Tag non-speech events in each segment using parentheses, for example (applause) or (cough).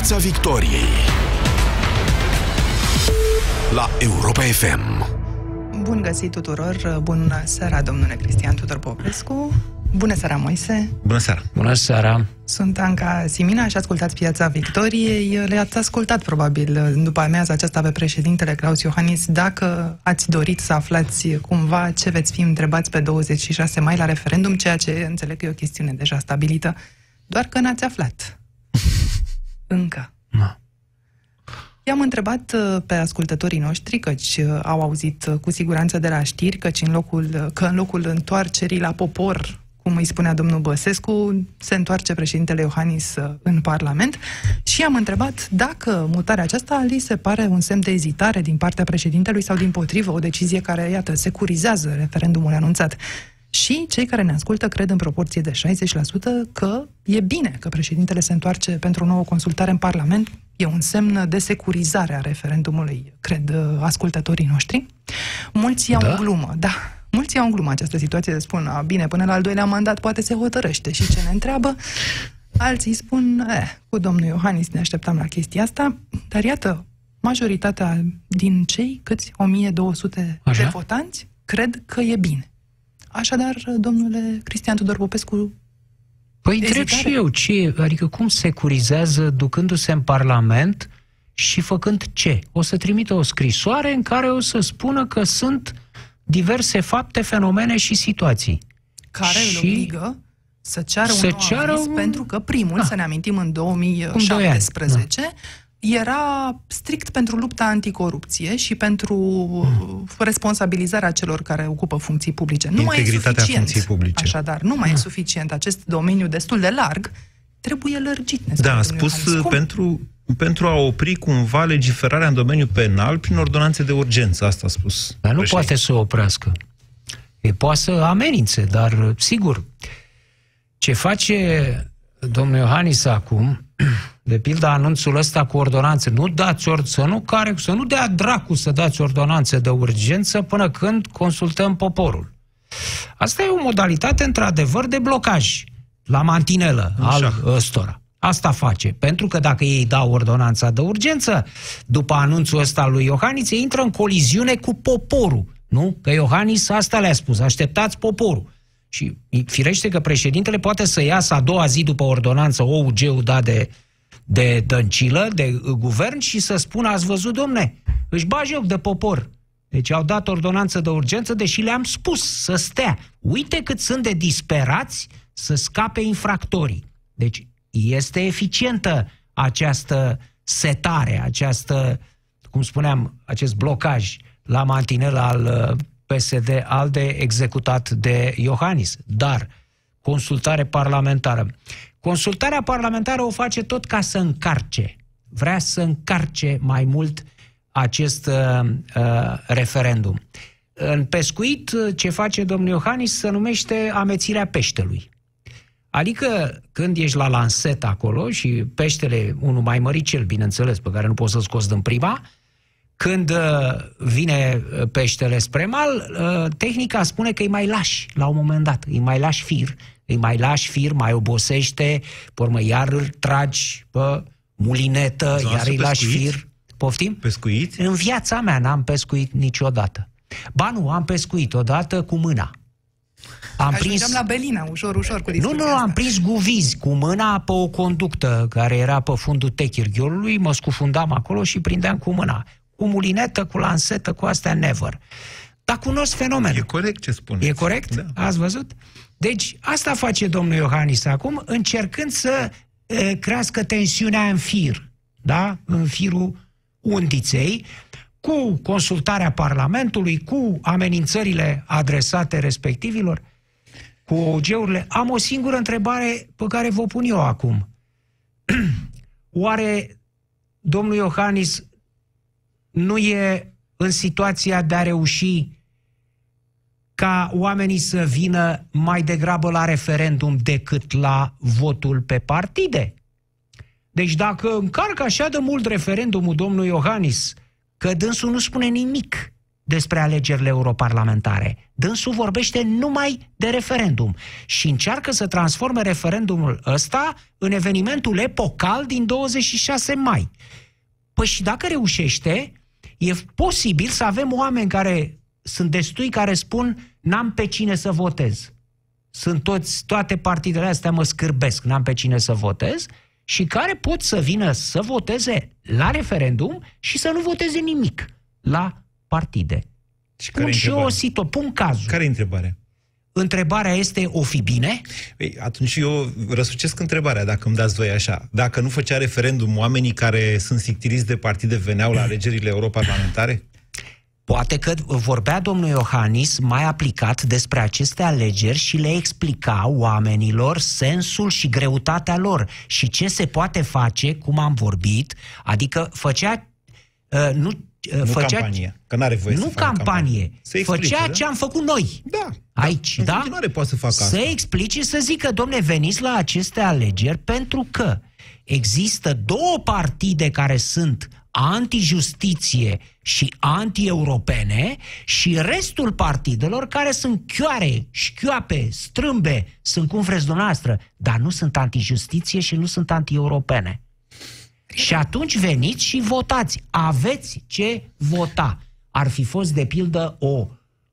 Piața Victoriei la Europa FM. Bun găsit tuturor! Bună seara, domnule Cristian Tudor Popescu! Bună seara, Moise! Bună seara! Bună seara! Sunt Anca Simina și ascultați Piața Victoriei. Le-ați ascultat probabil după amiaza aceasta pe președintele Claus Iohannis. Dacă ați dorit să aflați cumva ce veți fi întrebați pe 26 mai la referendum, ceea ce înțeleg că e o chestiune deja stabilită, doar că n-ați aflat. Încă. Da. I-am întrebat uh, pe ascultătorii noștri, căci uh, au auzit uh, cu siguranță de la știri, căci în locul, că în locul întoarcerii la popor, cum îi spunea domnul Băsescu, se întoarce președintele Iohannis în Parlament și am întrebat dacă mutarea aceasta li se pare un semn de ezitare din partea președintelui sau din potrivă o decizie care, iată, securizează referendumul anunțat. Și cei care ne ascultă cred în proporție de 60% că e bine că președintele se întoarce pentru o nouă consultare în Parlament. E un semn de securizare a referendumului, cred ascultătorii noștri. Mulți iau da? în glumă, da, mulți iau în glumă această situație de spun, a, bine, până la al doilea mandat poate se hotărăște și ce ne întreabă. Alții spun, eh, cu domnul Iohannis ne așteptam la chestia asta, dar iată, majoritatea din cei câți 1200 Așa? de votanți cred că e bine. Așadar, domnule Cristian Tudor Popescu, Păi întreb și eu, ce, adică cum securizează ducându-se în Parlament și făcând ce? O să trimită o scrisoare în care o să spună că sunt diverse fapte, fenomene și situații. Care și îl obligă să ceară să un ceară un... pentru că primul, da. să ne amintim, în 2017, era strict pentru lupta anticorupție și pentru mm. responsabilizarea celor care ocupă funcții publice. Nu mai e suficient, funcției publice. Așadar, nu mai mm. e suficient acest domeniu destul de larg, trebuie lărgit. Da, a spus pentru, pentru a opri cumva legiferarea în domeniul penal prin ordonanțe de urgență, asta a spus. Dar nu poate să o oprească. E poate să amenințe, dar sigur, ce face domnul Iohannis acum de pildă anunțul ăsta cu ordonanțe. Nu dați or, să nu care, să nu dea dracu să dați ordonanțe de urgență până când consultăm poporul. Asta e o modalitate, într-adevăr, de blocaj la mantinelă Așa. al ăstora. Asta face. Pentru că dacă ei dau ordonanța de urgență, după anunțul ăsta lui Iohannis, ei intră în coliziune cu poporul. Nu? Că Iohannis asta le-a spus. Așteptați poporul. Și firește că președintele poate să iasă a doua zi după ordonanță OUG-ul dat de de dăncilă, de guvern și să spună, ați văzut, domne, își bagi joc de popor. Deci au dat ordonanță de urgență, deși le-am spus să stea. Uite cât sunt de disperați să scape infractorii. Deci este eficientă această setare, această, cum spuneam, acest blocaj la mantinel al uh, PSD, al de executat de Iohannis. Dar consultare parlamentară. Consultarea parlamentară o face tot ca să încarce. Vrea să încarce mai mult acest uh, uh, referendum. În pescuit, ce face domnul Iohannis se numește amețirea peștelui. Adică când ești la lanset acolo și peștele, unul mai măricel, bineînțeles, pe care nu poți să scoți din prima, când uh, vine peștele spre mal, uh, tehnica spune că îi mai lași la un moment dat, îi mai lași fir îi mai lași fir, mai obosește, pe urmă iar îl tragi pe mulinetă, Zon iar îi lași fir. Poftim? Pescuit? În viața mea n-am pescuit niciodată. Ba nu, am pescuit odată cu mâna. Am prins... la Belina, ușor, ușor cu Nu, nu, asta. am prins guvizi cu mâna pe o conductă care era pe fundul techirghiolului, mă scufundam acolo și prindeam cu mâna. Cu mulinetă, cu lansetă, cu astea never. Dar cunosc fenomenul. E corect ce spune. E corect? Da. Ați văzut? Deci asta face domnul Iohannis acum, încercând să e, crească tensiunea în fir, da? În firul undiței, cu consultarea Parlamentului, cu amenințările adresate respectivilor, cu OG-urile. Am o singură întrebare pe care vă pun eu acum. (clears throat) Oare domnul Iohannis nu e în situația de a reuși ca oamenii să vină mai degrabă la referendum decât la votul pe partide. Deci dacă încarcă așa de mult referendumul domnului Iohannis, că dânsul nu spune nimic despre alegerile europarlamentare. Dânsul vorbește numai de referendum și încearcă să transforme referendumul ăsta în evenimentul epocal din 26 mai. Păi și dacă reușește, e posibil să avem oameni care sunt destui care spun n-am pe cine să votez. Sunt toți, toate partidele astea mă scârbesc, n-am pe cine să votez și care pot să vină să voteze la referendum și să nu voteze nimic la partide. Și Pun care și eu o întrebare? situație, pun cazul. Care e întrebarea? Întrebarea este, o fi bine? Ei, atunci eu răsucesc întrebarea, dacă îmi dați voi așa. Dacă nu făcea referendum, oamenii care sunt sictiriți de partide veneau la alegerile europarlamentare? Poate că vorbea domnul Iohannis mai aplicat despre aceste alegeri și le explica oamenilor sensul și greutatea lor și ce se poate face, cum am vorbit, adică făcea... Uh, nu, uh, Nu făcea, campanie, că n-are voie nu să facă campanie, Să explice, făcea da? ce am făcut noi. Da. Aici, în da? continuare poate să facă să asta. explice, să zică, domne, veniți la aceste alegeri pentru că există două partide care sunt antijustiție și anti-europene și restul partidelor care sunt chioare, șchioape, strâmbe, sunt cum vreți dumneavoastră, dar nu sunt antijustiție și nu sunt anti-europene. Și atunci veniți și votați. Aveți ce vota. Ar fi fost, de pildă, o,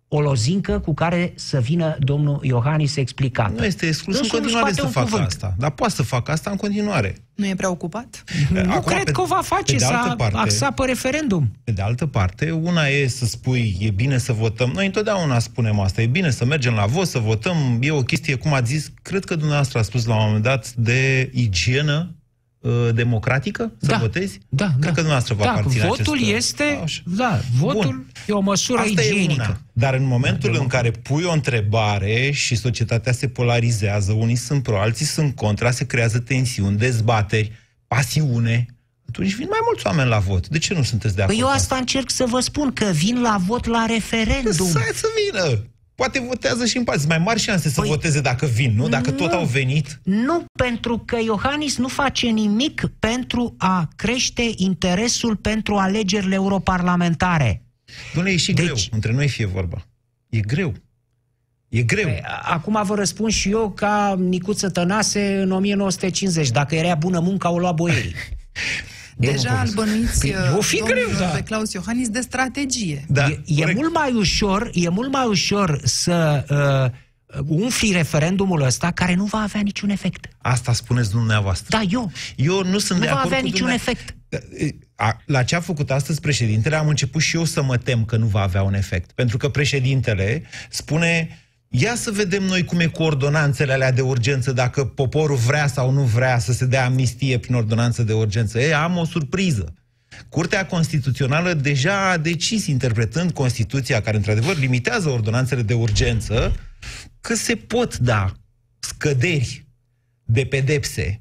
o lozincă cu care să vină domnul Iohannis explicată. Nu este exclus în Dânsul nu continuare scoate să un facă cuvânt. asta. Dar poate să facă asta în continuare. Nu e prea ocupat? Nu Acum, cred pe- că o va face, pe de altă să parte- axa pe referendum. Pe de altă parte, una e să spui, e bine să votăm. Noi întotdeauna spunem asta, e bine să mergem la vot, să votăm. E o chestie, cum ați zis, cred că dumneavoastră a spus la un moment dat, de igienă uh, democratică, să Da. votezi? Da, cred da. că dumneavoastră va da, aparține votul acest... este, Așa. da, votul Bun. e o măsură Asta igienică. e una. Dar în momentul în care pui o întrebare și societatea se polarizează, unii sunt pro, alții sunt contra, se creează tensiuni, dezbateri, pasiune, atunci vin mai mulți oameni la vot. De ce nu sunteți de acord? Păi eu cu asta încerc să vă spun, că vin la vot la referendum. Să, să vină. Poate votează și în pas. Mai mari șanse să Păi- voteze dacă vin, nu? Dacă tot Nu. au venit. Nu, pentru că Iohannis nu face nimic pentru a crește interesul pentru alegerile europarlamentare. Dom'le, e și Deci- greu. Între noi fie vorba. E greu. E greu. Păi, a- Acum vă răspund și eu ca Nicuță Tănase în 1950. Dacă era bună munca, o lua boierii. (laughs) Deja îl bănuiți Păi, uh, o fi domnul, greu, da. pe Claus Iohannis de strategie. da, e, e corect. mult mai ușor, e mult mai ușor să uh, umfli referendumul ăsta care nu va avea niciun efect. Asta spuneți dumneavoastră. Da, eu. Eu nu sunt Nu de va acord avea cu niciun dumneavoastră. efect. A, la ce a făcut astăzi președintele, am început și eu să mă tem că nu va avea un efect. Pentru că președintele spune, ia să vedem noi cum e cu ordonanțele alea de urgență, dacă poporul vrea sau nu vrea să se dea amnistie prin ordonanță de urgență. Ei, am o surpriză. Curtea Constituțională deja a decis, interpretând Constituția, care într-adevăr limitează ordonanțele de urgență, că se pot da scăderi de pedepse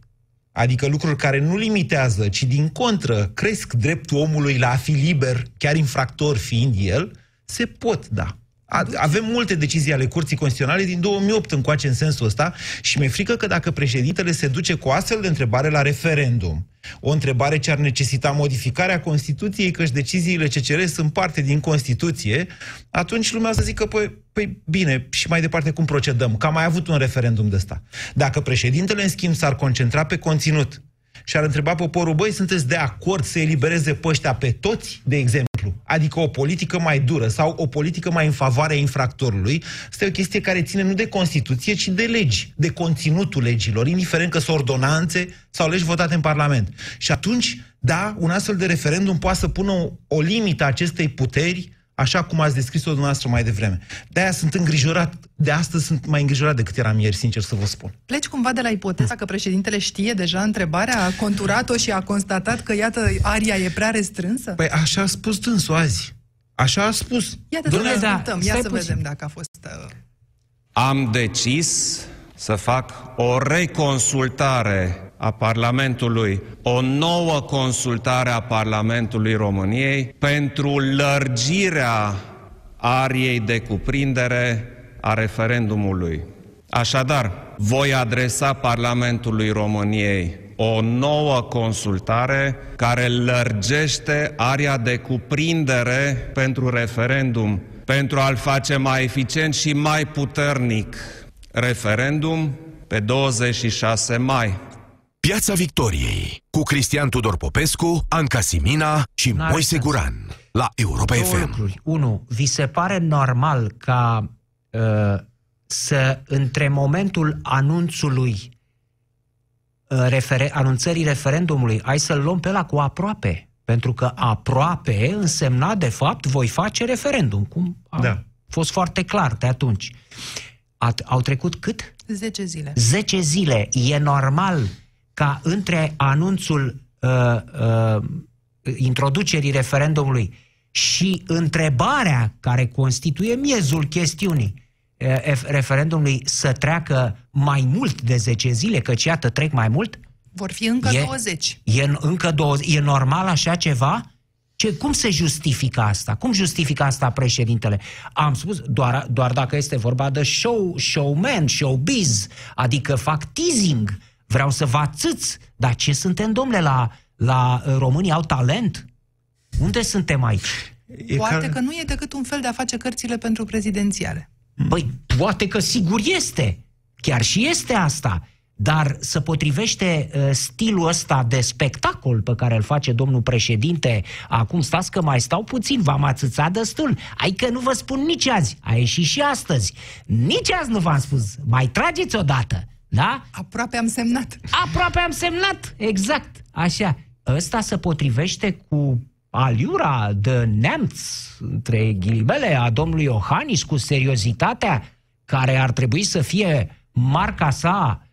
Adică lucruri care nu limitează, ci din contră cresc dreptul omului la a fi liber, chiar infractor fiind el, se pot da. A- Avem multe decizii ale Curții Constituționale din 2008 încoace în sensul ăsta și mi-e frică că dacă președintele se duce cu o astfel de întrebare la referendum, o întrebare ce ar necesita modificarea Constituției, căci deciziile CCR sunt parte din Constituție, atunci lumea o să zică, păi, păi bine, și mai departe cum procedăm? Că am mai avut un referendum de ăsta. Dacă președintele, în schimb, s-ar concentra pe conținut și ar întreba poporul, băi, sunteți de acord să elibereze pe ăștia pe toți, de exemplu? Adică o politică mai dură sau o politică mai în favoarea infractorului. Asta e o chestie care ține nu de Constituție, ci de legi, de conținutul legilor, indiferent că sunt ordonanțe sau legi votate în Parlament. Și atunci, da, un astfel de referendum poate să pună o, o limită acestei puteri așa cum ați descris-o dumneavoastră mai devreme. De-aia sunt îngrijorat, de astăzi sunt mai îngrijorat decât eram ieri, sincer să vă spun. Pleci cumva de la ipoteza că președintele știe deja întrebarea, a conturat-o și a constatat că, iată, aria e prea restrânsă? Păi așa a spus dânsul azi. Așa a spus. Iată să Dom'le, ne da, ascultăm, ia stai să puțin. vedem dacă a fost... Uh, am decis să fac o reconsultare a Parlamentului, o nouă consultare a Parlamentului României pentru lărgirea ariei de cuprindere a referendumului. Așadar, voi adresa Parlamentului României o nouă consultare care lărgește area de cuprindere pentru referendum, pentru a-l face mai eficient și mai puternic. Referendum pe 26 mai. Piața Victoriei cu Cristian Tudor Popescu, Anca Simina și N-are Moise sens. Guran la Europa Două FM. lucruri. Unu, vi se pare normal ca uh, să, între momentul anunțului, uh, refere, anunțării referendumului, hai să-l luăm pe la cu aproape. Pentru că aproape însemna, de fapt, voi face referendum, cum a Da. fost foarte clar de atunci. At, au trecut cât? 10 zile. 10 zile. E normal ca între anunțul uh, uh, introducerii referendumului și întrebarea care constituie miezul chestiunii uh, ef- referendumului să treacă mai mult de 10 zile, căci iată trec mai mult? Vor fi încă E- 20. E în- încă două, e normal așa ceva? Ce, cum se justifică asta? Cum justifică asta președintele? Am spus, doar, doar dacă este vorba de show, showman, showbiz, adică fac teasing, vreau să vă atâț, dar ce suntem, domnule, la, la uh, românii au talent? Unde suntem aici? E Poate ca- că nu e decât un fel de a face cărțile pentru prezidențiale. Păi, poate că sigur este. Chiar și este asta. Dar să potrivește uh, stilul ăsta de spectacol pe care îl face domnul președinte, acum stați că mai stau puțin, v-am atâțat destul. Ai că nu vă spun nici azi, a ieșit și astăzi. Nici azi nu v-am spus, mai trageți odată, da? Aproape am semnat. Aproape am semnat, exact, așa. Ăsta se potrivește cu aliura de neamț, între ghilimele, a domnului Iohannis, cu seriozitatea care ar trebui să fie marca sa,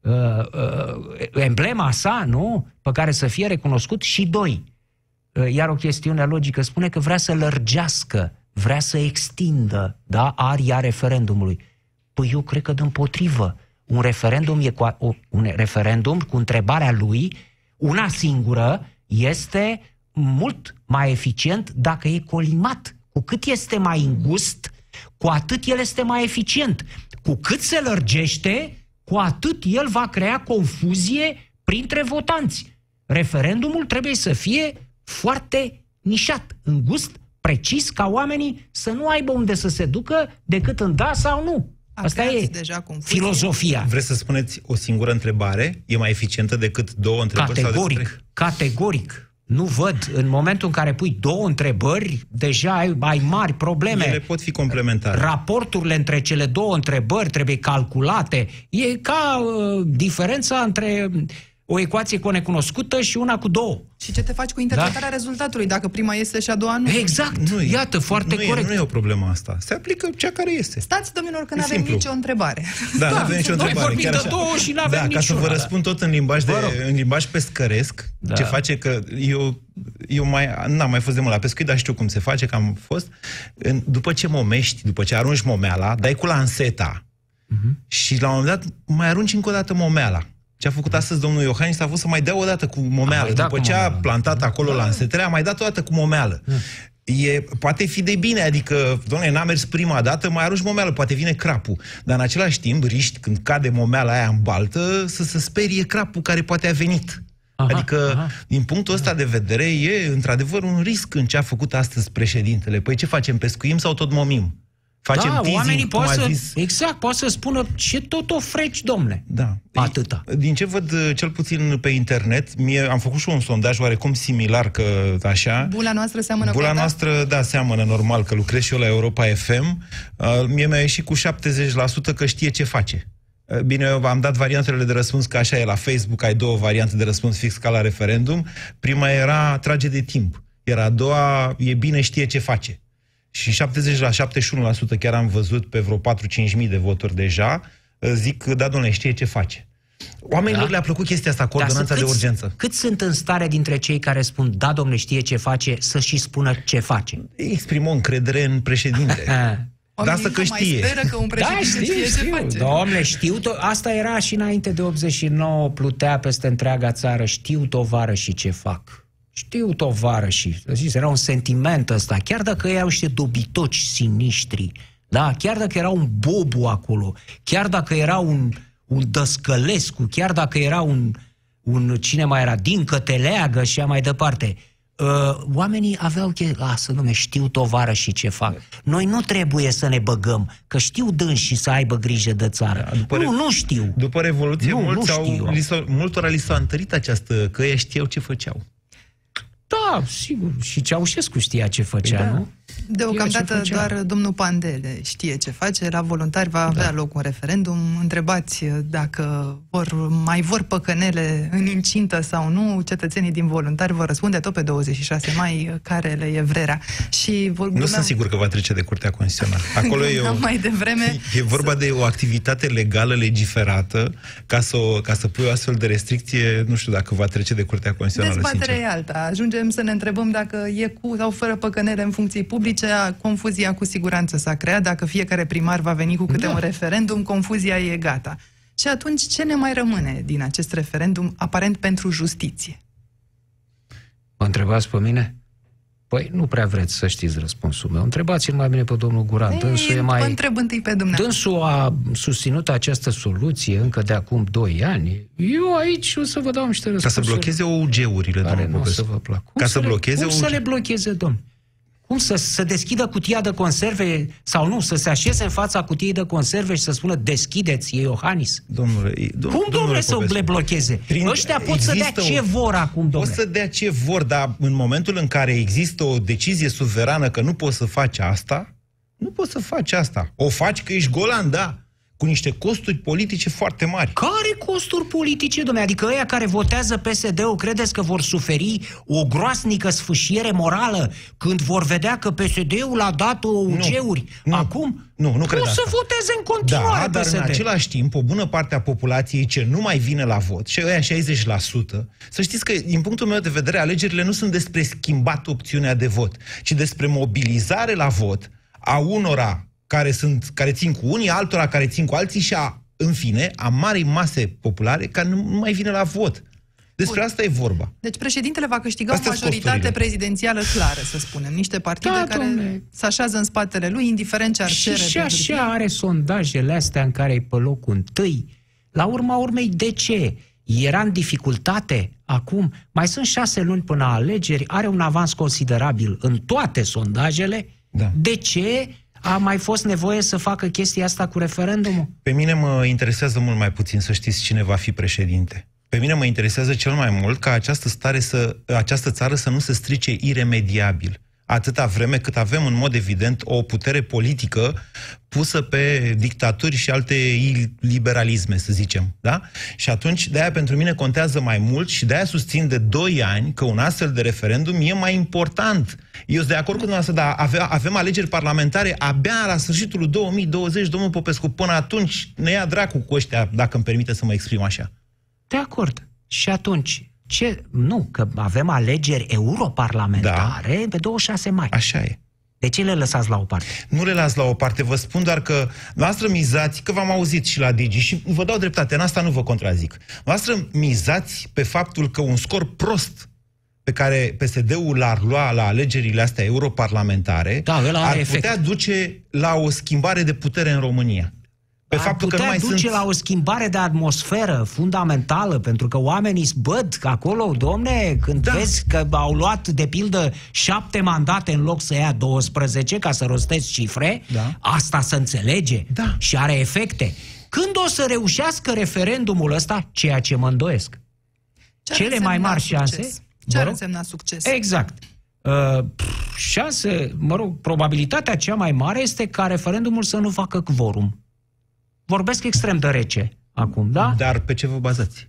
uh, uh, emblema sa, nu? Pe care să fie recunoscut și doi. Uh, Iar o chestiune logică spune că vrea să lărgească, vrea să extindă, da, aria referendumului. Păi eu cred că din potrivă. Un referendum, e cu a, o, un referendum cu întrebarea lui, una singură, este mult mai eficient dacă e colimat. Cu cât este mai îngust, cu atât el este mai eficient. Cu cât se lărgește, cu atât el va crea confuzie printre votanți. Referendumul trebuie să fie foarte nișat, îngust, precis, ca oamenii să nu aibă unde să se ducă decât în da sau nu. Asta Aveați e deja confuzie. filozofia. Vreți să spuneți o singură întrebare? E mai eficientă decât două întrebări? sau decât Categoric, trei? categoric. Nu văd. În momentul în care pui două întrebări, deja ai mai mari probleme. Ele pot fi complementare. Raporturile între cele două întrebări trebuie calculate. E ca uh, diferența între o ecuație cu o necunoscută și una cu două. Și ce te faci cu interpretarea rezultatului, dacă prima este și a doua nu? Exact. Nu e- Iată, foarte nu corect. E, nu e o problemă asta. Se aplică cea care este. Stați, domnilor, că E nu avem simplu. nicio întrebare. Da, nu avem nicio noi întrebare. vorbim chiar de așa. două și n-avem da, ca să niciuna, vă da. răspund tot în limbaj, de, Vă rog. în limbaj pescăresc, Da. ce face că eu, eu mai, n-am mai fost de mult la pescuit, dar știu cum se face, că am fost. În, după ce momești, după ce arunci momeala, dai cu lanseta Mhm. și la un moment dat mai arunci încă o dată momeala. Ce a făcut astăzi domnul Iohannis a fost să mai dea o dată cu momeală. mai dat După cu ce a momeală. plantat acolo lansetele, a mai dat o dată cu momeală. E, poate fi de bine, adică, doamne, n-a mers prima dată, mai arunci momeală, poate vine crapul. Dar în același timp, riști, când cade momeala aia în baltă, să se sperie crapul care poate a venit. Aha, adică, aha. din punctul ăsta de vedere, e într-adevăr un risc în ce a făcut astăzi președintele. Păi ce facem, pescuim sau tot momim? Facem da, teasing, oamenii cum pot a să, zis... exact, pot să spună ce tot o freci, domne. Da. Atâta. Din ce văd, cel puțin pe internet, mie am făcut și un sondaj oarecum similar, că așa... Bula noastră seamănă Bula cu a ta? noastră, da, seamănă normal, că lucrez și eu la Europa FM. Uh, mie mi-a ieșit cu 70% că știe ce face. Uh, Bine, eu v-am dat variantele de răspuns, că așa e la Facebook, ai două variante de răspuns fix ca la referendum. Prima era trage de timp, iar a doua e bine știe ce face. Și 70 la 71% chiar am văzut pe vreo 4-5 mii de voturi deja, uh, zic, da, domnule, știe ce face. Oamenilor Da? le-a plăcut chestia asta, Dar coordonanța sunt de câți- urgență. Cât sunt în stare dintre cei care spun, da, domnule, știe ce face, să și spună ce face? Exprim o încredere în președinte. (laughs) Da, Oamenii asta că încă mai știe. speră că un președinte știe ce face. Domnule, știu, to- asta era și înainte de 89, plutea peste întreaga țară, știu tovară și ce fac. Știu tovară și, zis, era un sentiment ăsta, chiar dacă erau niște dobitoci siniștri, da, chiar dacă era un bobu acolo, chiar dacă era un, un dăscălescu, chiar dacă era un, un cine mai era, din Căteleagă și mai departe. Uh, oamenii aveau che... Lasă, nume, știu tovară și ce fac. Noi nu trebuie să ne băgăm, că știu dânsi să aibă grijă de țară. Da, după nu, re- nu știu. După Revoluție, Nu, mulți nu au, știu. li s-a, multora li s-a întărit această că ei știau ce făceau. Da, sigur. Și Ceaușescu știa ce făcea, Păi da. nu? Deocamdată Știa ce făcea. doar domnul Pandele știe ce face. La voluntari va avea Da. loc un referendum. Întrebați dacă vor, mai vor păcănele în incintă sau nu. Cetățenii din voluntari vor răspunde tot pe 26 mai care le e vrerea. Și vor, Nu sunt sigur că va trece de Curtea Constituțională. (laughs) Acolo e, o, mai devreme e vorba de o activitate legală legiferată ca să, o, ca să pui o astfel de restricție, nu știu dacă va trece de Curtea Constituțională, Dezbaterea sincer. e alta. Ajungem să ne întrebăm dacă e cu sau fără păcănele în funcții publice. Confuzia cu siguranță s-a creat. Dacă fiecare primar va veni cu câte Da. un referendum, confuzia e gata. Și atunci ce ne mai rămâne din acest referendum aparent pentru justiție? Mă întrebați pe mine? Păi nu prea vreți să știți răspunsul meu. Întrebați-l mai bine pe domnul Guran. Dânsul e Ei, mai... Vă întreb întâi pe dumneavoastră. Dânsul a susținut această soluție încă de acum 2 ani. Eu aici o să vă dau niște Ca să răspunsuri. blocheze OUG-urile, care domnul nu o să Popescu. vă placă. Cum Ca să să le- blocheze Cum să OUG. le blocheze, domn? Cum să, să deschidă cutia de conserve sau nu, să se așeze în fața cutiei de conserve și să spună deschideți, e Iohannis? Domnule, e- dom- Cum, domnule, să Popescu, le blocheze? prin- Ăștia pot să dea există ce o- vor acum, Pot domnule. să dea ce vor, dar în momentul în care există o decizie suverană că nu poți să faci asta, nu poți să faci asta. O faci că ești golan, da, cu niște costuri politice foarte mari. Care costuri politice, domnule? Adică ăia care votează PSD-ul credeți că vor suferi o groasnică sfâșiere morală când vor vedea că PSD-ul a dat OUG-uri? nu, Acum? nu, nu cred o să asta. voteze în continuare Da, dar PSD. în același timp, o bună parte a populației ce nu mai vine la vot, și ăia 60%, să știți că, din punctul meu de vedere, alegerile nu sunt despre schimbat opțiunea de vot, ci despre mobilizare la vot a unora care, sunt, care țin cu unii, altora care țin cu alții și, a, în fine, a marei mase populare care nu mai vine la vot. Despre Bun. asta e vorba. Deci președintele va câștiga Astea o sunt majoritate costurile. prezidențială clară, să spunem. Niște partide Da, care domnule. se așează în spatele lui, indiferent ce ar Și cere. și pentru așa are sondajele astea în care e pe locul întâi. La urma urmei, de ce? Era în dificultate acum, mai sunt șase luni până la alegeri, are un avans considerabil în toate sondajele. Da. De ce a mai fost nevoie să facă chestia asta cu referendumul? Pe mine mă interesează mult mai puțin să știți cine va fi președinte. Pe mine mă interesează cel mai mult ca această, stare să, această țară să nu se strice iremediabil. Atâta vreme cât avem în mod evident o putere politică pusă pe dictaturi și alte liberalisme, să zicem. Da? Și atunci, de-aia pentru mine contează mai mult și de-aia susțin de 2 ani că un astfel de referendum e mai important. Eu sunt de acord cu dumneavoastră, dar avea, avem alegeri parlamentare abia la sfârșitul lui 2020, domnul Popescu. Până atunci ne ia dracu cu ăștia, dacă îmi permite să mă exprim așa. De acord. Și atunci, ce? Nu, că avem alegeri europarlamentare pe 26 mai. Așa e. De ce le lăsați la o parte? Nu le las la o parte, vă spun doar că noastră mizați, că v-am auzit și la Digi și vă dau dreptate, în asta nu vă contrazic. Noastră mizați pe faptul că un scor prost pe care PSD-ul l-ar lua la alegerile astea europarlamentare Da, ăla are ar efect. putea duce la o schimbare de putere în România. Pe ar faptul că putea nu mai duce sunt... la o schimbare de atmosferă fundamentală, pentru că oamenii zbăd că acolo, domne, când Da. vezi că au luat, de pildă, șapte mandate în loc să ia 12, ca să rostezi cifre, Da. asta se înțelege Da. și are efecte. Când o să reușească referendumul ăsta, ceea ce mă îndoiesc? Ce ar Cele mai însemna mari succes? șanse? Ce Vă ar rog? însemna succes? Exact. Uh, pf, șanse, mă rog, probabilitatea cea mai mare este ca referendumul să nu facă quorum. Vorbesc extrem de rece acum, da? Dar pe ce vă bazați?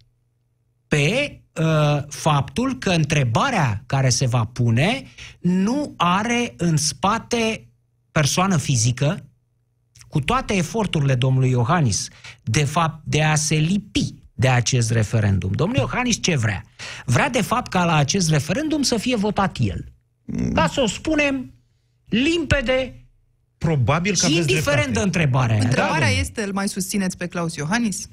Pe uh, faptul că întrebarea care se va pune nu are în spate persoană fizică, cu toate eforturile domnului Iohannis, de fapt, de a se lipi de acest referendum. Domnul Iohannis ce vrea? Vrea, de fapt, ca la acest referendum să fie votat el. Ca să o spunem limpede Probabil că și aveți indiferent de dreptate. întrebarea aia. Întrebarea da? este, îl mai susțineți pe Claus Iohannis?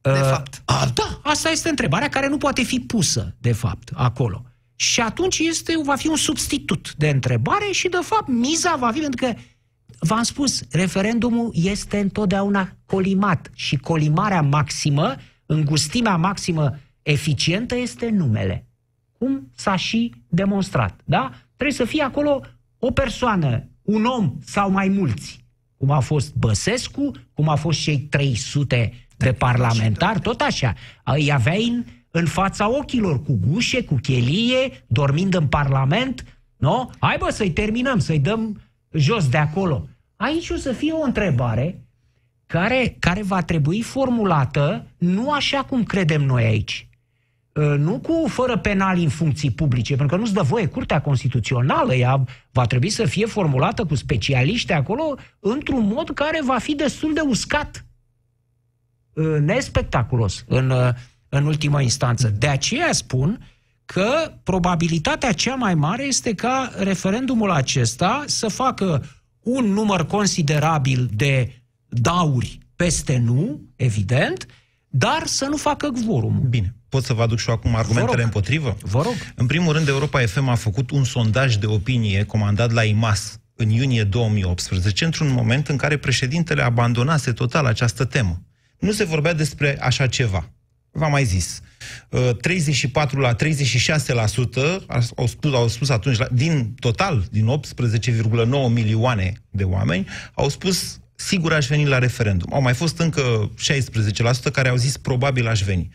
De Uh, fapt. A, da, asta este întrebarea care nu poate fi pusă, de fapt, acolo. Și atunci este, va fi un substitut de întrebare și, de fapt, miza va fi, pentru că, v-am spus, referendumul este întotdeauna colimat și colimarea maximă, îngustimea maximă Eficientă este numele. Cum s-a și demonstrat, da? Trebuie să fie acolo o persoană, un om sau mai mulți. Cum a fost Băsescu, cum a fost cei 300 de parlamentari, tot așa. Îi aveai în, în fața ochilor, cu gușe, cu chelie, dormind în parlament, nu? Hai bă să-i terminăm, să-i dăm jos de acolo. Aici o să fie o întrebare care, care va trebui formulată nu așa cum credem noi aici. Ă, nu cu fără penal în funcții publice, pentru că nu-ți dă voie Curtea Constituțională, ea va trebui să fie formulată cu specialiști acolo într-un mod care va fi destul de uscat, ă, nespectaculos în, ă, în ultima instanță. De aceea spun că probabilitatea cea mai mare este ca referendumul acesta să facă un număr considerabil de dauri peste nu, evident, dar să nu facă quorum. Bine. Pot să vă aduc și eu acum argumentele împotrivă? Vă rog. În primul rând, Europa FM a făcut un sondaj de opinie comandat la IMAS în iunie 2018, într-un moment în care președintele abandonase total această temă. Nu se vorbea despre așa ceva. V-am mai zis. 34 uh, la 36% au spus, au spus atunci, din total, din 18,9 milioane de oameni, au spus sigur aș veni la referendum. Au mai fost încă 16% care au zis probabil aș veni.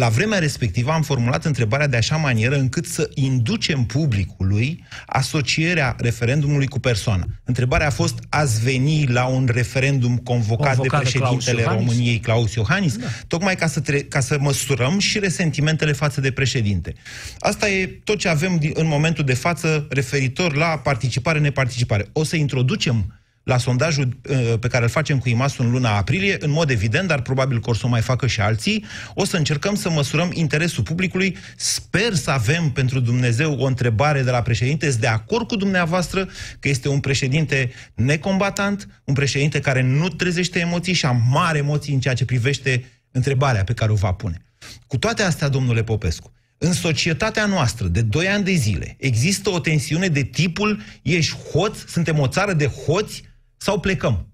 La vremea respectivă am formulat întrebarea de așa manieră încât să inducem publicului asocierea referendumului cu persoana. Întrebarea a fost, ați veni la un referendum convocat, convocat de președintele Claus României, Claus Iohannis? Da. Tocmai ca să, tre- ca să măsurăm și resentimentele față de președinte. Asta e tot ce avem în momentul de față referitor la participare-neparticipare. O să introducem la sondajul uh, pe care îl facem cu IMAS în luna aprilie, în mod evident, dar probabil că o să o mai facă și alții, o să încercăm să măsurăm interesul publicului. Sper să avem pentru Dumnezeu o întrebare de la președinte. Sunt de acord cu dumneavoastră că este un președinte necombatant, un președinte care nu trezește emoții și am mari emoții în ceea ce privește întrebarea pe care o va pune. Cu toate astea, domnule Popescu, în societatea noastră, de 2 ani de zile, există o tensiune de tipul ești hoț, suntem o țară de hoți, sau plecăm.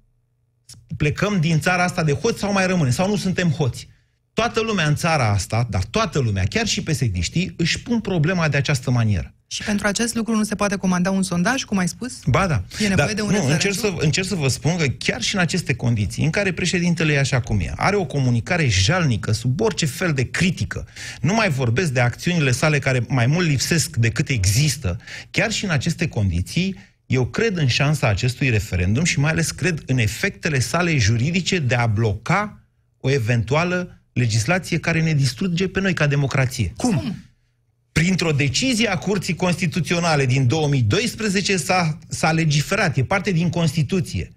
Plecăm din țara asta de hoți sau mai rămâne, sau nu suntem hoți. Toată lumea în țara asta, dar toată lumea, chiar și pesediștii, își pun problema de această manieră. Și pentru acest lucru nu se poate comanda un sondaj, cum ai spus? Ba da. E nevoie da, de un nu, încerc să, încerc să vă spun că chiar și în aceste condiții, în care președintele e așa cum e, are o comunicare jalnică, sub orice fel de critică, nu mai vorbesc de acțiunile sale care mai mult lipsesc decât există, chiar și în aceste condiții, eu cred în șansa acestui referendum și mai ales cred în efectele sale juridice de a bloca o eventuală legislație care ne distruge pe noi ca democrație. Cum? Printr-o decizie a Curții Constituționale din 2012 s-a, s-a legiferat, e parte din Constituție,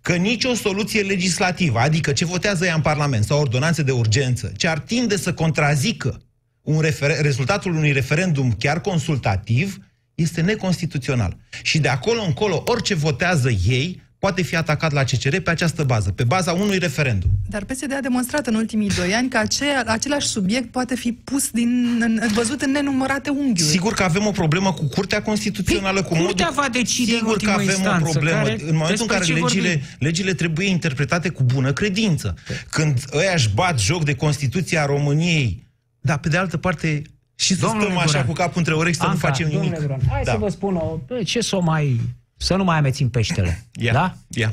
că nicio soluție legislativă, adică ce votează ea în Parlament sau ordonanțe de urgență, ce ar tinde să contrazică un refer- rezultatul unui referendum chiar consultativ, este neconstituțional. Și de acolo încolo, orice votează ei, poate fi atacat la CCR pe această bază, pe baza unui referendum. Dar PSD a demonstrat în ultimii doi ani că acea, același subiect poate fi pus din, în, văzut în nenumărate unghiuri. Sigur că avem o problemă cu Curtea Constituțională, cu Curtea modul... va decide Sigur în că avem instanță, o problemă. Care, în momentul în care legile, legile trebuie interpretate cu bună credință. Când ăia își bat joc de Constituția României, dar pe de altă parte și să domnule stăm așa cu capul între urechi să Anca, nu facem nimic. Duran, hai da. să vă spun, o, ce să mai... Să nu mai amețim peștele. Yeah. Da? Yeah.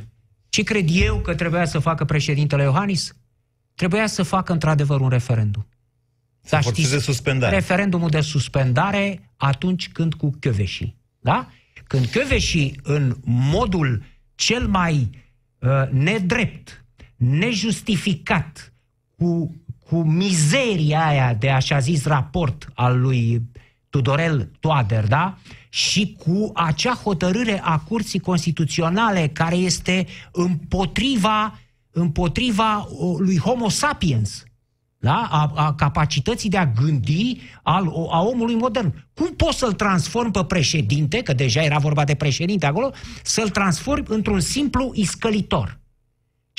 Ce cred eu că trebuia să facă președintele Iohannis? Trebuia să facă într-adevăr un referendum. Să da, știți, de suspendare. Referendumul de suspendare atunci când cu Chioveși. Da? Când Chioveși, în modul cel mai uh, nedrept, nejustificat, cu cu mizeria aia de așa zis raport al lui Tudorel Toader, da? Și cu acea hotărâre a Curții Constituționale care este împotriva, împotriva lui Homo sapiens, da? a, a capacității de a gândi al, a omului modern. Cum poți să-l transform pe președinte, că deja era vorba de președinte acolo, să-l transform într-un simplu iscălitor?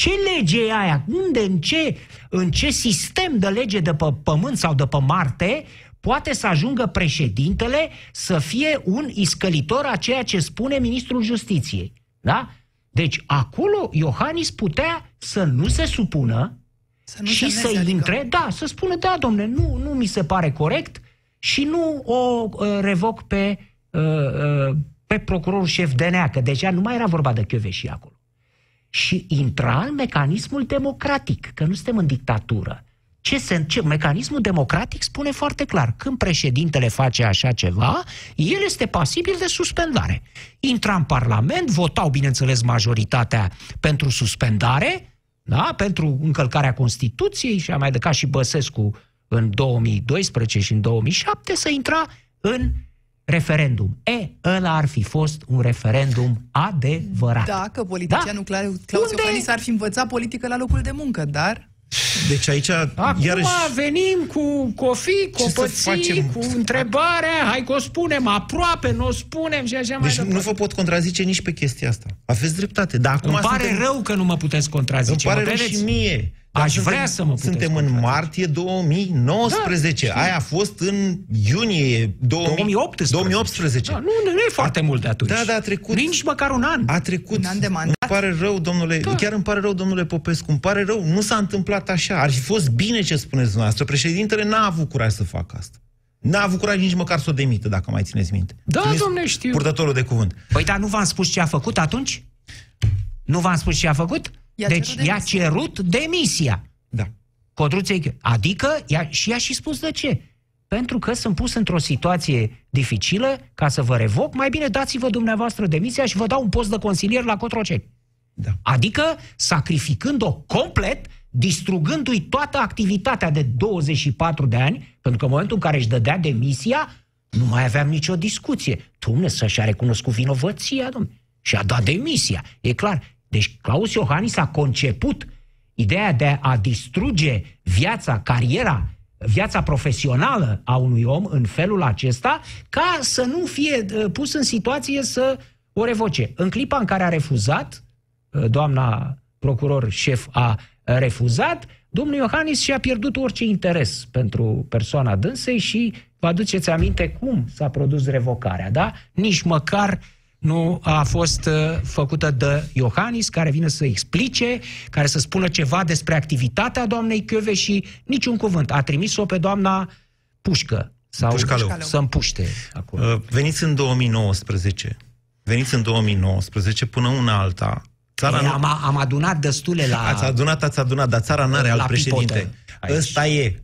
Ce lege e aia? Unde, în ce, în ce sistem de lege de pe Pământ sau de pe Marte poate să ajungă președintele să fie un iscălitor a ceea ce spune ministrul justiției? Da? Deci acolo Iohannis putea să nu se supună, Să nu și semneze, să adică- intre, da, să spună, da, domne, nu, nu mi se pare corect și nu o uh, revoc pe, uh, uh, pe procurorul șef DNA, că deja nu mai era vorba de și acolo. Și intra în mecanismul democratic, că nu suntem în dictatură. Ce, se, ce mecanismul democratic spune foarte clar. Când președintele face așa ceva, el este pasibil de suspendare. Intra în Parlament, votau, bineînțeles, majoritatea pentru suspendare, da? pentru încălcarea Constituției și a mai ca și Băsescu în 2012 și în 2007, să intra în referendum. E, ăla ar fi fost un referendum adevărat. Dacă politicianul da? Claus Unde- Iohannis ar fi învățat politică la locul de muncă, dar Deci aici, Acum iarăși... venim cu cofii, Ce să copății, facem? cu întrebarea, hai că o spunem aproape, nu o spunem și așa mai Deci departe. nu vă pot contrazice nici pe chestia asta. Aveți dreptate. Dar acum Îmi pare suntem... rău că nu mă puteți contrazice. Îmi pare mă rău credeți? și mie. Dar Aș suntem- vrea să mă puteți Suntem în contrazice. martie 2019. Da, Aia a fost în iunie 2000... 2018. 2018. Da, nu, nu e foarte mult de atunci. Da, da, a trecut. Nici măcar un an. A trecut. Un an de mandat. Îmi pare rău, domnule, da. chiar îmi pare rău, domnule Popescu, îmi pare rău, nu s-a întâmplat așa. Ar fi fost bine ce spuneți dumneavoastră. Președintele n-a avut curaj să facă asta. N-a avut curaj nici măcar să o demită, dacă mai țineți minte. Da, Trimis domne, știu. Purtătorul de cuvânt. Păi dar nu v-am spus ce a făcut atunci? Nu v-am spus ce a făcut? I-a deci cerut i-a demisia. cerut demisia. Da. Codruței, adică, ea, și ea și spus de ce. Pentru că sunt pus într-o situație dificilă, ca să vă revoc, mai bine dați-vă dumneavoastră demisia și vă dau un post de consilier la Cotroceni. Da. Adică sacrificând-o complet, distrugându-i toată activitatea de 24 de ani, pentru că în momentul în care își dădea demisia, nu mai aveam nicio discuție. Dom'le, să-și a recunoscut vinovăția, dom'le, și a dat demisia. E clar. Deci Claus Iohannis a conceput ideea de a distruge viața, cariera, viața profesională a unui om în felul acesta, ca să nu fie uh, pus în situație să o revoce. În clipa în care a refuzat, uh, doamna procuror șef a uh, refuzat, domnul Iohannis și-a pierdut orice interes pentru persoana dânsei și vă aduceți aminte cum s-a produs revocarea, da? Nici măcar nu a fost uh, făcută de Iohannis, care vine să explice, care să spună ceva despre activitatea doamnei Chiove și niciun cuvânt. A trimis-o pe doamna Pușcă sau Pușcaleu. să împuște acolo. Uh, Veniți în 2019. Veniți în 2019 până una alta. Țara Ei, nu... am, am adunat destule la... Ați adunat, ați adunat, dar țara n-are La alt președinte. pipotă aici. Ăsta e,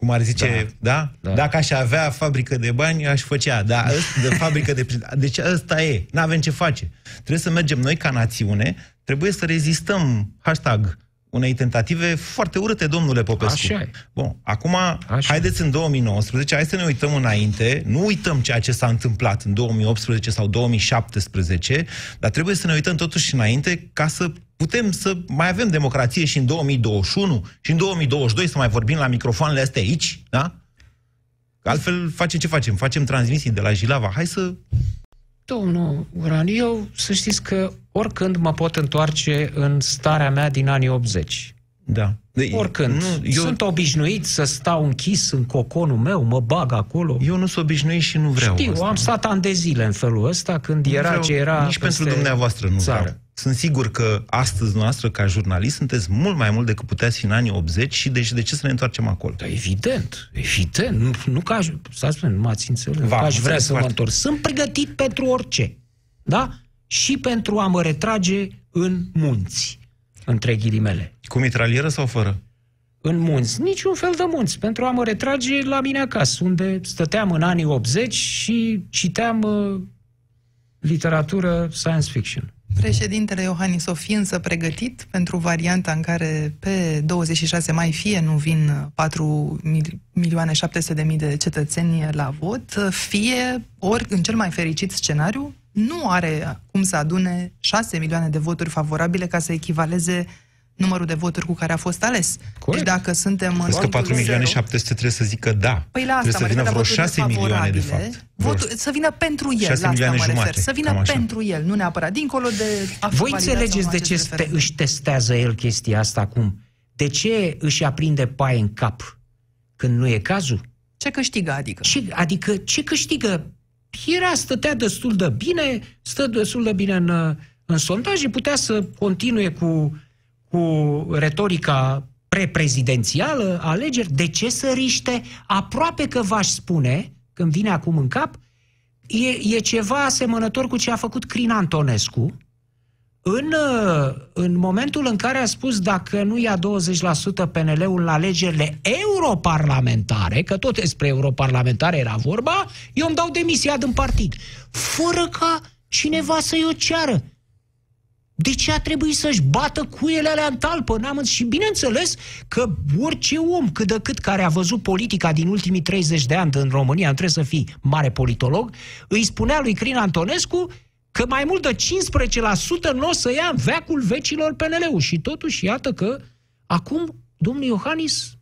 cum, cum ar zice, da? da? Da. Dacă aș avea fabrică de bani, aș făcea. Da, ăsta- de fabrică de... Deci ăsta e, n-avem ce face. Trebuie să mergem noi ca națiune, trebuie să rezistăm, hashtag, unei tentative foarte urâte, domnule Popescu. Așa e. Bun, acum, Așa. haideți în 2019, hai să ne uităm înainte, nu uităm ceea ce s-a întâmplat în 2018 sau 2017, dar trebuie să ne uităm totuși înainte ca să putem să mai avem democrație și în 2021 și în 2022 să mai vorbim la microfoanele astea aici, da? Că Altfel facem ce facem? Facem transmisii de la Jilava. Hai să... Domnul Uran, eu să știți că oricând mă pot întoarce în starea mea din anii 80. Da. De, Oricând. Nu, eu, Sunt obișnuit să stau închis în coconul meu, mă bag acolo. eu nu sunt obișnuit și nu vreau Știu, asta. am stat ani de zile în felul ăsta, când Nu era vreau, ce era Nici pentru peste dumneavoastră nu țară. vreau. Sunt sigur că astăzi noastră, ca jurnalist, sunteți mult mai mult decât puteți fi în anii 80 și deci de ce să ne întoarcem acolo? Da, evident, evident. Nu, nu că aș, să spun, nu m-ați înțeles, nu V-am că aș vrea înțeles să mă foarte. întorc. Sunt pregătit pentru orice. Da? Și pentru a mă retrage în munți, între ghilimele. Cu mitralieră sau fără? în munți, niciun fel de munți, pentru a mă retrage la mine acasă, unde stăteam în anii 80 și citeam uh, literatură science fiction. Președintele Iohannis o fi însă pregătit pentru varianta în care pe 26 mai fie nu vin 4 milioane 700 de mii de cetățeni la vot, fie, ori în cel mai fericit scenariu, nu are cum să adune 6 milioane de voturi favorabile ca să echivaleze numărul de voturi cu care a fost ales. Corect. Deci dacă suntem în Crezi că rondul 4 milioane zero- 700 trebuie să zică da. Păi la asta trebuie să mă vină refer, vreo la voturile 6 milioane, de favorabile. fapt. Votul, Vreo- să vină pentru el, 6 la asta milioane mă refer. jumate, Să vină cam așa. pentru el, nu neapărat. Dincolo de a fi Voi validat sau înțelegeți nu de acest ce ste- referendum. își testează el chestia asta acum? De ce își aprinde paie în cap când nu e cazul? Ce câștigă, adică? Ce, adică ce câștigă? Era, stătea destul de bine, stă destul de bine în, în sondaje, putea să continue cu, cu retorica preprezidențială, alegeri, de ce să riște? Aproape că v-aș spune, când vine acum în cap, e, e ceva asemănător cu ce a făcut Crin Antonescu, în, uh, în momentul în care a spus dacă nu ia 20% PNL-ul la alegerile europarlamentare, că tot despre europarlamentare era vorba, eu îmi dau demisia din partid. Fără ca cineva să-i o ceară. De ce a trebuit să-și bată cuiele alea în talpă? N-am și bineînțeles că orice om cât de cât care a văzut politica din ultimii 30 de ani în România, nu trebuie să fii mare politolog, îi spunea lui Crin Antonescu că mai mult de 15% nu o să ia în veacul vecilor PNL-ul. Și totuși, iată că acum domnul Iohannis,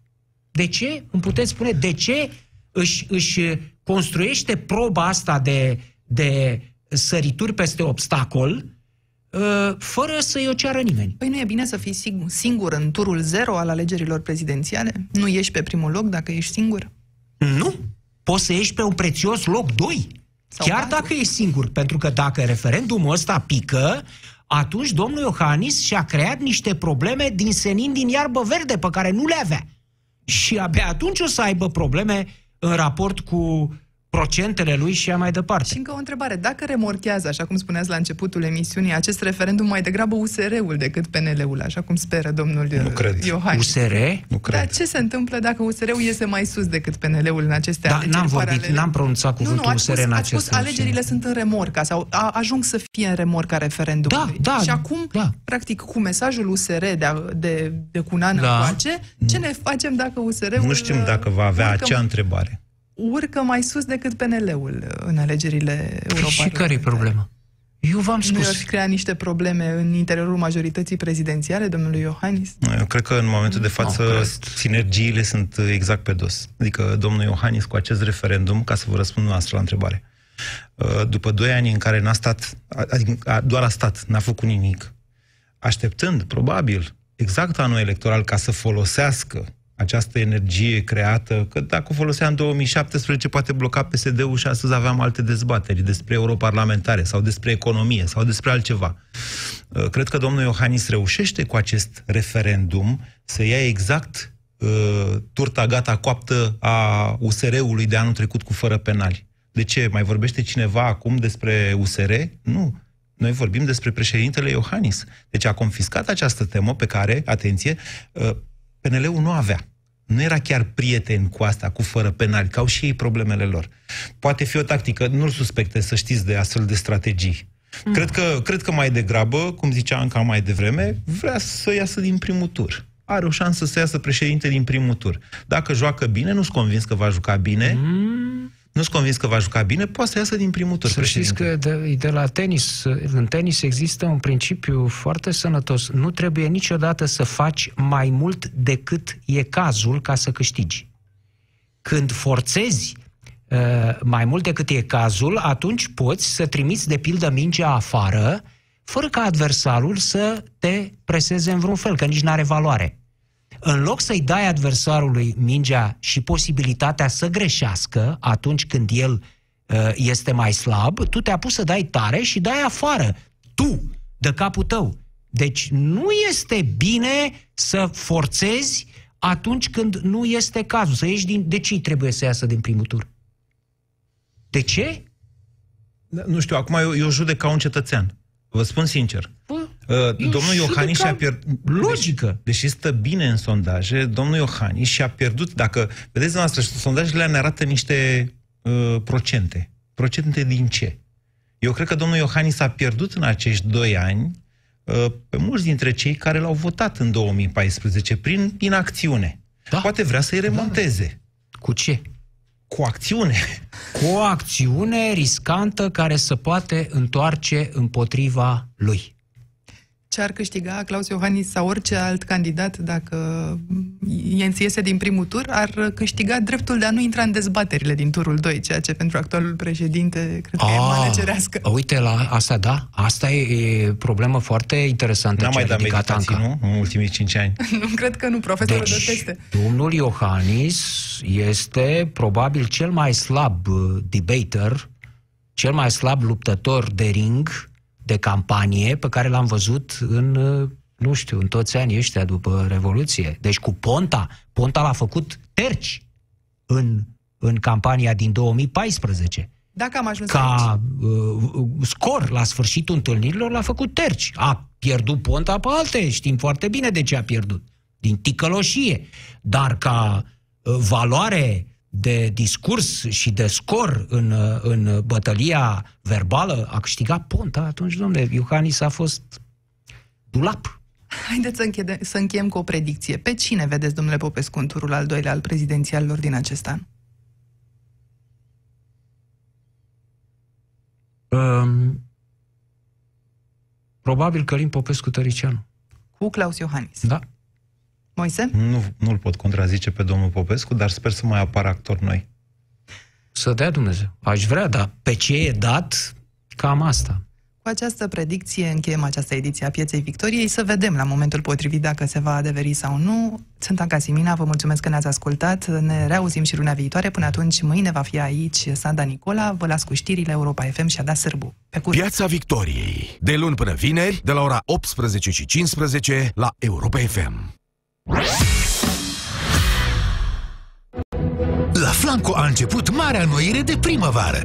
de ce? Îmi puteți spune de ce își, își construiește proba asta de, de sărituri peste obstacol uh, fără să-i o ceară nimeni. Păi nu e bine să fii singur în turul zero al alegerilor prezidențiale? Nu ieși pe primul loc dacă ești singur? Nu. Poți să ieși pe un prețios loc 2. Sau Chiar patru. dacă e singur, pentru că dacă referendumul ăsta pică, atunci domnul Iohannis și-a creat niște probleme din senin din iarbă verde pe care nu le avea. Și abia atunci o să aibă probleme în raport cu procentele lui și a mai departe. Și încă o întrebare. Dacă remorchează, așa cum spuneați la începutul emisiunii, acest referendum mai degrabă USR-ul decât PNL-ul, așa cum speră domnul nu cred. Iohannis. USR? Nu cred. Dar ce se întâmplă dacă USR-ul iese mai sus decât PNL-ul în aceste da, alegeri? N-am vorbit, n-am pronunțat cuvântul nu, nu, USR spus, în acest spus, alegerile sunt în remorca sau a, ajung să fie în remorca referendumului. Da, da, și acum, da. practic, cu mesajul USR de, de, de cu un an da. încoace, ce ne facem dacă USR-ul... Nu știm dacă va avea acea întrebare urcă mai sus decât PNL-ul în alegerile europene. Și care e problema? Eu v-am spus. Nu crea niște probleme în interiorul majorității prezidențiale, domnului Iohannis? Eu cred că în momentul de față no, sinergiile sunt exact pe dos. Adică domnul Iohannis cu acest referendum, ca să vă răspund noastră la întrebare, uh, după doi ani în care n-a stat, adică doar a stat, n-a făcut nimic, așteptând, probabil, exact anul electoral ca să folosească această energie creată, că dacă o folosea în 2017, poate bloca PSD-ul și astăzi aveam alte dezbateri despre europarlamentare sau despre economie sau despre altceva. Uh, cred că domnul Iohannis reușește cu acest referendum să ia exact uh, turta gata coaptă a USR-ului de anul trecut cu fără penali. De ce? Mai vorbește cineva acum despre USR? Nu. Noi vorbim despre președintele Iohannis. Deci a confiscat această temă pe care, atenție, uh, PNL-ul nu avea. Nu era chiar prieten cu asta, cu fără penali, că au și ei problemele lor. Poate fi o tactică, nu-l suspecte să știți de astfel de strategii. Mm. Cred, că, cred că mai degrabă, cum zicea Anca mai devreme, vrea să iasă din primul tur. Are o șansă să iasă președinte din primul tur. Dacă joacă bine, nu-s convins că va juca bine, mm nu-s convins că va juca bine, poate să iasă din primul tur. Să știți că de, de la tenis, în tenis există un principiu foarte sănătos. Nu trebuie niciodată să faci mai mult decât e cazul ca să câștigi. Când forțezi uh, mai mult decât e cazul, atunci poți să trimiți de pildă mingea afară, fără ca adversarul să te preseze în vreun fel, că nici nu are valoare în loc să-i dai adversarului mingea și posibilitatea să greșească atunci când el uh, este mai slab, tu te-a pus să dai tare și dai afară. Tu, de capul tău. Deci nu este bine să forțezi atunci când nu este cazul. Să ieși din... De ce trebuie să iasă din primul tur? De ce? Nu știu, acum eu, eu judec ca un cetățean. Vă spun sincer. Bă, uh, domnul Iohannis și-a pierdut... Logică. Deși stă bine în sondaje, domnul Iohannis și-a pierdut, dacă... Vedeți noastră, sondajele ne arată niște uh, procente. Procente din ce? Eu cred că domnul Iohannis a pierdut în acești doi ani uh, pe mulți dintre cei care l-au votat în 2014 prin inacțiune. Da. Poate vrea să-i remonteze. Da. Cu ce? Cu acțiune. Cu o acțiune riscantă care să poate întoarce împotriva lui ce ar câștiga Claus Iohannis sau orice alt candidat dacă Jens iese din primul tur, ar câștiga dreptul de a nu intra în dezbaterile din turul 2, ceea ce pentru actualul președinte cred că a, e ah, managerească. Uite, la asta da, asta e, e problemă foarte interesantă. N-am mai dat meditații, nu? În ultimii 5 ani. (laughs) nu, cred că nu, profesorul deci, de teste. domnul Iohannis este probabil cel mai slab uh, debater, cel mai slab luptător de ring de campanie pe care l-am văzut în uh, nu știu, în toți anii ăștia după Revoluție. Deci cu Ponta, Ponta l-a făcut terci în, în campania din 2014. Dacă am ajuns Ca uh, scor la sfârșitul întâlnirilor l-a făcut terci. A pierdut Ponta pe alte, știm foarte bine de ce a pierdut. Din ticăloșie. Dar ca uh, valoare de discurs și de scor în, uh, în bătălia verbală a câștigat Ponta, atunci, domnule, Iohannis a fost dulap. Haideți să, închede, să încheiem cu o predicție. Pe cine vedeți, domnule Popescu, în turul al doilea al prezidențialilor din acest an? Um, probabil Călin Popescu Tăricianu. Cu Claus Iohannis. Da. Moise? Nu, nu-l pot contrazice pe domnul Popescu, dar sper să mai apară actori noi. Să dea Dumnezeu. Aș vrea, dar pe ce e dat, cam asta. Cu această predicție încheiem această ediție a Pieței Victoriei. Să vedem la momentul potrivit dacă se va adeveri sau nu. Sunt Anca Simina, vă mulțumesc că ne-ați ascultat. Ne reauzim și luna viitoare. Până atunci, mâine va fi aici Sanda Nicola. Vă las cu știrile Europa FM și Ada Sârbu. Pe curând! Piața Victoriei. De luni până vineri, de la ora 18 și 15 la Europa FM. La Flanco a început marea înnoire de primăvară.